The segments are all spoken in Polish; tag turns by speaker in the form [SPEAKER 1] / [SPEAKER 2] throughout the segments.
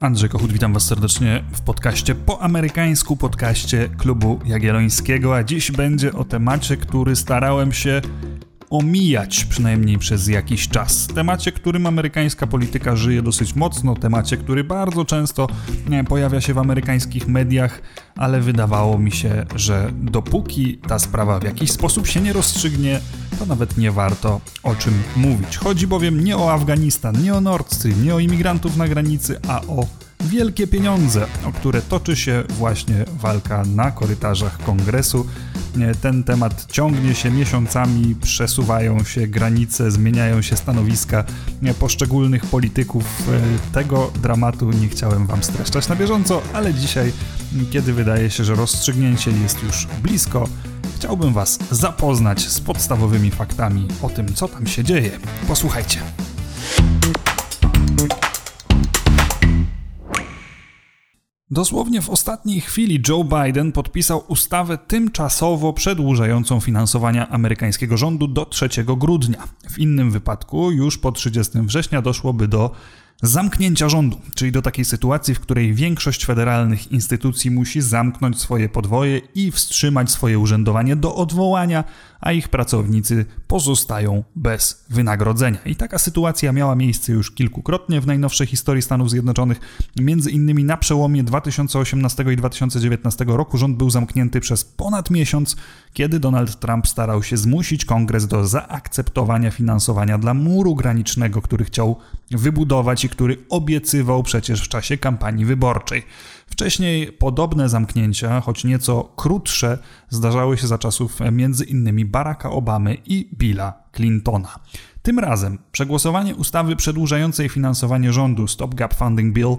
[SPEAKER 1] Andrzej Kochut, witam Was serdecznie w podcaście po amerykańsku, podcaście klubu Jagiellońskiego, a dziś będzie o temacie, który starałem się omijać przynajmniej przez jakiś czas. Temacie, którym amerykańska polityka żyje dosyć mocno, temacie, który bardzo często pojawia się w amerykańskich mediach, ale wydawało mi się, że dopóki ta sprawa w jakiś sposób się nie rozstrzygnie, to nawet nie warto o czym mówić. Chodzi bowiem nie o Afganistan, nie o Nord Stream, nie o imigrantów na granicy, a o wielkie pieniądze, o które toczy się właśnie walka na korytarzach kongresu. Ten temat ciągnie się miesiącami, przesuwają się granice, zmieniają się stanowiska poszczególnych polityków. Tego dramatu nie chciałem Wam streszczać na bieżąco, ale dzisiaj, kiedy wydaje się, że rozstrzygnięcie jest już blisko, chciałbym Was zapoznać z podstawowymi faktami o tym, co tam się dzieje. Posłuchajcie. Dosłownie w ostatniej chwili Joe Biden podpisał ustawę tymczasowo przedłużającą finansowanie amerykańskiego rządu do 3 grudnia. W innym wypadku już po 30 września doszłoby do zamknięcia rządu, czyli do takiej sytuacji, w której większość federalnych instytucji musi zamknąć swoje podwoje i wstrzymać swoje urzędowanie do odwołania, a ich pracownicy pozostają bez wynagrodzenia. I taka sytuacja miała miejsce już kilkukrotnie w najnowszej historii Stanów Zjednoczonych. Między innymi na przełomie 2018 i 2019 roku rząd był zamknięty przez ponad miesiąc, kiedy Donald Trump starał się zmusić kongres do zaakceptowania finansowania dla muru granicznego, który chciał wybudować i który obiecywał przecież w czasie kampanii wyborczej. Wcześniej podobne zamknięcia, choć nieco krótsze, zdarzały się za czasów między innymi Baracka Obamy i Billa Clintona. Tym razem przegłosowanie ustawy przedłużającej finansowanie rządu Stop Gap Funding Bill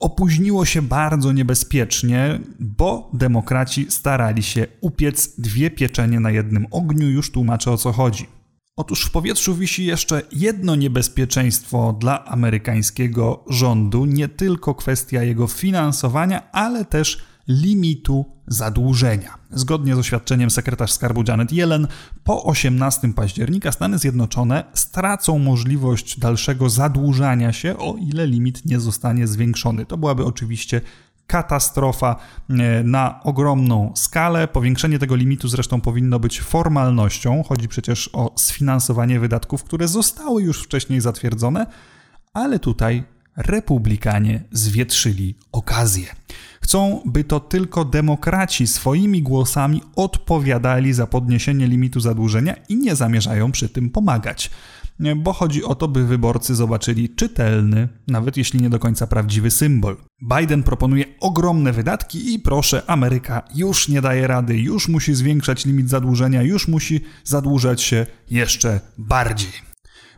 [SPEAKER 1] opóźniło się bardzo niebezpiecznie, bo demokraci starali się upiec dwie pieczenie na jednym ogniu, już tłumaczę o co chodzi. Otóż w powietrzu wisi jeszcze jedno niebezpieczeństwo dla amerykańskiego rządu, nie tylko kwestia jego finansowania, ale też limitu zadłużenia. Zgodnie z oświadczeniem sekretarz skarbu Janet Yellen, po 18 października Stany Zjednoczone stracą możliwość dalszego zadłużania się, o ile limit nie zostanie zwiększony. To byłaby oczywiście katastrofa e, na ogromną skalę. Powiększenie tego limitu zresztą powinno być formalnością. Chodzi przecież o sfinansowanie wydatków, które zostały już wcześniej zatwierdzone, ale tutaj republikanie zwietrzyli okazję. Chcą, by to tylko demokraci swoimi głosami odpowiadali za podniesienie limitu zadłużenia i nie zamierzają przy tym pomagać bo chodzi o to, by wyborcy zobaczyli czytelny, nawet jeśli nie do końca prawdziwy symbol. Biden proponuje ogromne wydatki i proszę, Ameryka już nie daje rady, już musi zwiększać limit zadłużenia, już musi zadłużać się jeszcze bardziej.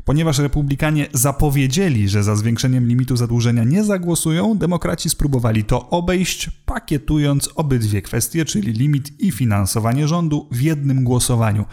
[SPEAKER 1] Ponieważ republikanie zapowiedzieli, że za zwiększeniem limitu zadłużenia nie zagłosują, demokraci spróbowali to obejść, pakietując obydwie kwestie, czyli limit i finansowanie rządu w jednym głosowaniu.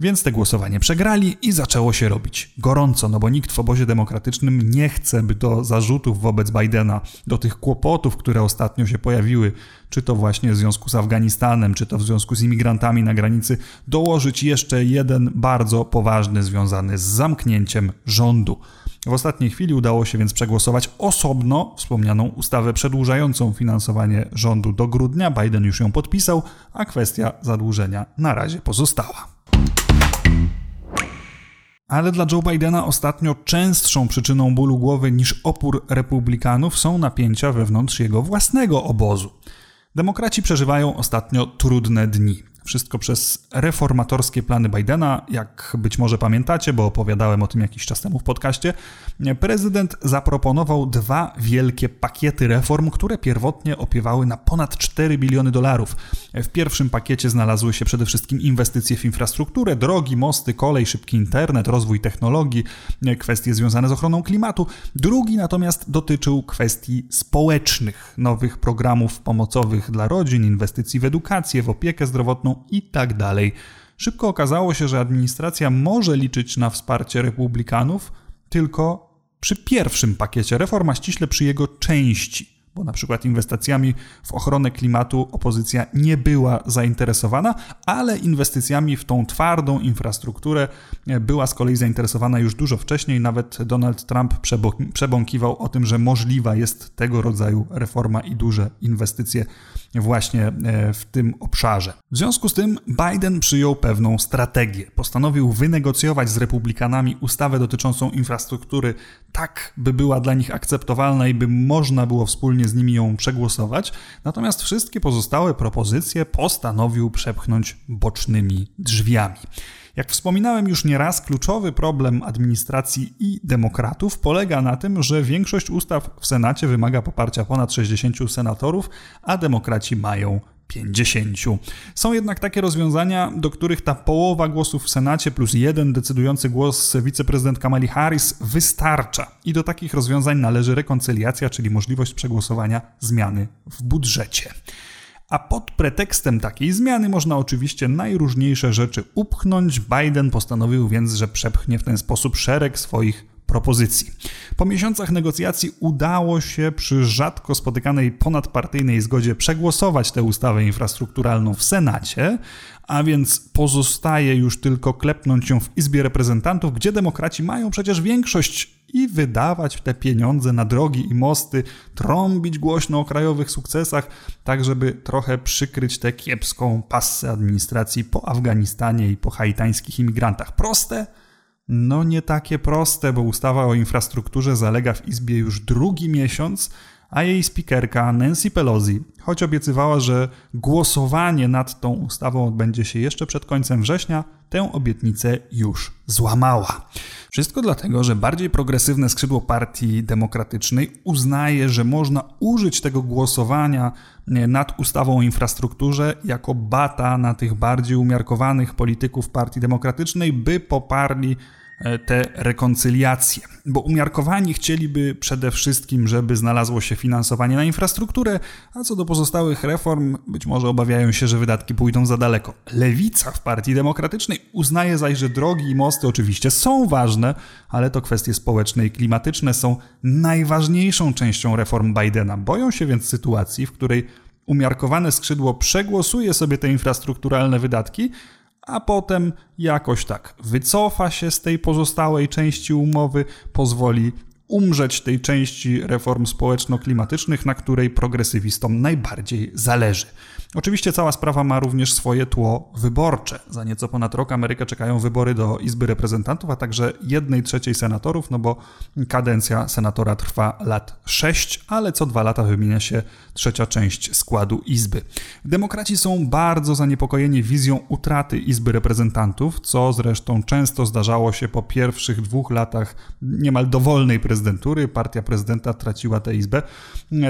[SPEAKER 1] Więc te głosowanie przegrali i zaczęło się robić gorąco, no bo nikt w obozie demokratycznym nie chce, by do zarzutów wobec Bidena, do tych kłopotów, które ostatnio się pojawiły, czy to właśnie w związku z Afganistanem, czy to w związku z imigrantami na granicy, dołożyć jeszcze jeden bardzo poważny związany z zamknięciem rządu. W ostatniej chwili udało się więc przegłosować osobno wspomnianą ustawę przedłużającą finansowanie rządu do grudnia. Biden już ją podpisał, a kwestia zadłużenia na razie pozostała. Ale dla Joe Bidena ostatnio częstszą przyczyną bólu głowy niż opór republikanów są napięcia wewnątrz jego własnego obozu. Demokraci przeżywają ostatnio trudne dni. Wszystko przez reformatorskie plany Bidena, jak być może pamiętacie, bo opowiadałem o tym jakiś czas temu w podcaście. Prezydent zaproponował dwa wielkie pakiety reform, które pierwotnie opiewały na ponad 4 biliony dolarów. W pierwszym pakiecie znalazły się przede wszystkim inwestycje w infrastrukturę, drogi, mosty, kolej, szybki internet, rozwój technologii, kwestie związane z ochroną klimatu. Drugi natomiast dotyczył kwestii społecznych, nowych programów pomocowych dla rodzin, inwestycji w edukację, w opiekę zdrowotną i tak dalej. Szybko okazało się, że administracja może liczyć na wsparcie republikanów tylko przy pierwszym pakiecie reform, a ściśle przy jego części. Bo na przykład inwestycjami w ochronę klimatu opozycja nie była zainteresowana, ale inwestycjami w tą twardą infrastrukturę była z kolei zainteresowana już dużo wcześniej. Nawet Donald Trump przebąkiwał o tym, że możliwa jest tego rodzaju reforma i duże inwestycje właśnie e, w tym obszarze. W związku z tym Biden przyjął pewną strategię. Postanowił wynegocjować z republikanami ustawę dotyczącą infrastruktury tak, by była dla nich akceptowalna i by można było wspólnie z nimi ją przegłosować, natomiast wszystkie pozostałe propozycje postanowił przepchnąć bocznymi drzwiami. Jak wspominałem już nieraz, kluczowy problem administracji i demokratów polega na tym, że większość ustaw w Senacie wymaga poparcia ponad 60 senatorów, a demokraci mają 50. Są jednak takie rozwiązania, do których ta połowa głosów w Senacie plus jeden decydujący głos wiceprezydent Kamali Harris wystarcza. I do takich rozwiązań należy rekoncyliacja, czyli możliwość przegłosowania zmiany w budżecie. A pod pretekstem takiej zmiany można oczywiście najróżniejsze rzeczy upchnąć. Biden postanowił więc, że przepchnie w ten sposób szereg swoich propozycji. Po miesiącach negocjacji udało się przy rzadko spotykanej ponadpartyjnej zgodzie przegłosować tę ustawę infrastrukturalną w Senacie, a więc pozostaje już tylko klepnąć ją w Izbie Reprezentantów, gdzie demokraci mają przecież większość i wydawać te pieniądze na drogi i mosty, trąbić głośno o krajowych sukcesach, tak żeby trochę przykryć tę kiepską passę administracji po Afganistanie i po haitańskich imigrantach. Proste? No nie takie proste, bo ustawa o infrastrukturze zalega w Izbie już drugi miesiąc, a jej spikerka Nancy Pelosi, choć obiecywała, że głosowanie nad tą ustawą odbędzie się jeszcze przed końcem września, tę obietnicę już złamała. Wszystko dlatego, że bardziej progresywne skrzydło Partii Demokratycznej uznaje, że można użyć tego głosowania nad ustawą o infrastrukturze jako bata na tych bardziej umiarkowanych polityków Partii Demokratycznej, by poparli te rekoncyliacje, bo umiarkowani chcieliby przede wszystkim, żeby znalazło się finansowanie na infrastrukturę, a co do pozostałych reform, być może obawiają się, że wydatki pójdą za daleko. Lewica w Partii Demokratycznej uznaje zaś, że drogi i mosty oczywiście są ważne, ale to kwestie społeczne i klimatyczne są najważniejszą częścią reform Bidena. Boją się więc sytuacji, w której umiarkowane skrzydło przegłosuje sobie te infrastrukturalne wydatki, a potem jakoś tak wycofa się z tej pozostałej części umowy, pozwoli umrzeć tej części reform społeczno-klimatycznych, na której progresywistom najbardziej zależy. Oczywiście cała sprawa ma również swoje tło wyborcze. Za nieco ponad rok Amerykę czekają wybory do Izby Reprezentantów, a także jednej trzeciej senatorów, no bo kadencja senatora trwa lat 6, ale co dwa lata wymienia się trzecia część składu Izby. Demokraci są bardzo zaniepokojeni wizją utraty Izby Reprezentantów, co zresztą często zdarzało się po pierwszych dwóch latach niemal dowolnej prezydentury. Partia prezydenta traciła tę Izbę.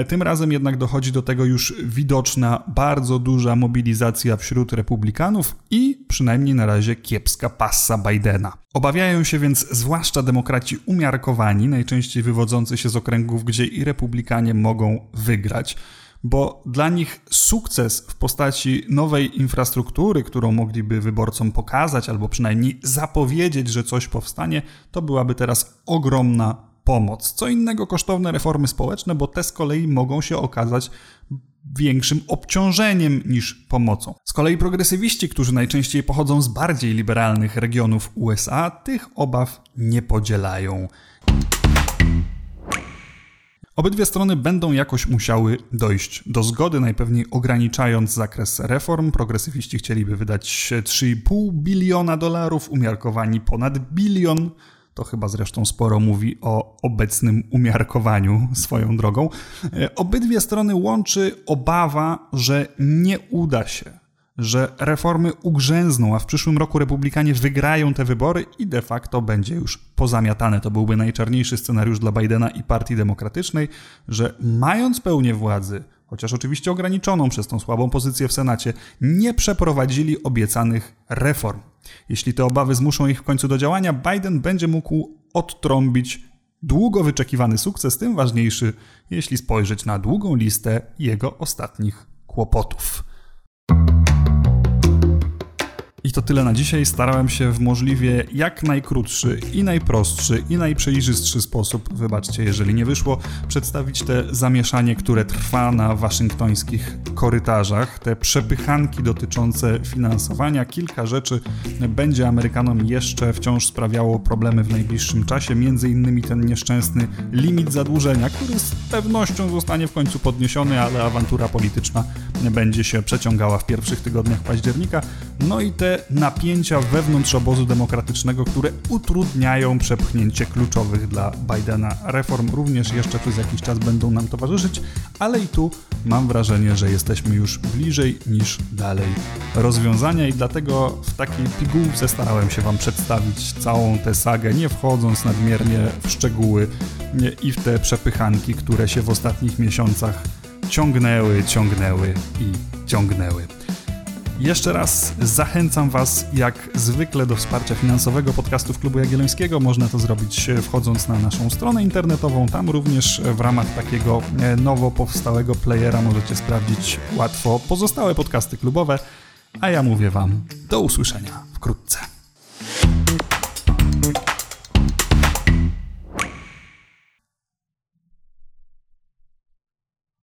[SPEAKER 1] Tym razem jednak dochodzi do tego już widoczna, bardzo duża mobilizacja wśród republikanów i przynajmniej na razie kiepska passa Bidena. Obawiają się więc zwłaszcza demokraci umiarkowani, najczęściej wywodzący się z okręgów, gdzie i republikanie mogą wygrać bo dla nich sukces w postaci nowej infrastruktury, którą mogliby wyborcom pokazać albo przynajmniej zapowiedzieć, że coś powstanie, to byłaby teraz ogromna pomoc. Co innego kosztowne reformy społeczne, bo te z kolei mogą się okazać większym obciążeniem niż pomocą. Z kolei progresywiści, którzy najczęściej pochodzą z bardziej liberalnych regionów USA, tych obaw nie podzielają. Obydwie strony będą jakoś musiały dojść do zgody, najpewniej ograniczając zakres reform. Progresywiści chcieliby wydać 3,5 biliona dolarów, umiarkowani ponad bilion. To chyba zresztą sporo mówi o obecnym umiarkowaniu swoją drogą. E, obydwie strony łączy obawa, że nie uda się, że reformy ugrzęzną, a w przyszłym roku republikanie wygrają te wybory i de facto będzie już pozamiatane. To byłby najczarniejszy scenariusz dla Bidena i Partii Demokratycznej, że mając pełnię władzy, chociaż oczywiście ograniczoną przez tą słabą pozycję w Senacie, nie przeprowadzili obiecanych reform. Jeśli te obawy zmuszą ich w końcu do działania, Biden będzie mógł odtrąbić długo wyczekiwany sukces, tym ważniejszy, jeśli spojrzeć na długą listę jego ostatnich kłopotów. To tyle na dzisiaj. Starałem się w możliwie jak najkrótszy i najprostszy i najprzejrzystszy sposób, wybaczcie jeżeli nie wyszło, przedstawić te zamieszanie, które trwa na waszyngtońskich korytarzach, te przepychanki dotyczące finansowania. Kilka rzeczy będzie Amerykanom jeszcze wciąż sprawiało problemy w najbliższym czasie, między innymi ten nieszczęsny limit zadłużenia, który z pewnością zostanie w końcu podniesiony, ale awantura polityczna będzie się przeciągała w pierwszych tygodniach października. No i te napięcia wewnątrz obozu demokratycznego, które utrudniają przepchnięcie kluczowych dla Bidena reform, również jeszcze przez jakiś czas będą nam towarzyszyć, ale i tu mam wrażenie, że jesteśmy już bliżej niż dalej rozwiązania i dlatego w takiej pigułce starałem się Wam przedstawić całą tę sagę, nie wchodząc nadmiernie w szczegóły i w te przepychanki, które się w ostatnich miesiącach ciągnęły, ciągnęły i ciągnęły. Jeszcze raz zachęcam Was jak zwykle do wsparcia finansowego podcastów Klubu Jagiellońskiego. Można to zrobić e, wchodząc na naszą stronę internetową. Tam również w ramach takiego e, nowo powstałego playera możecie sprawdzić łatwo pozostałe podcasty klubowe. A ja mówię Wam do usłyszenia wkrótce.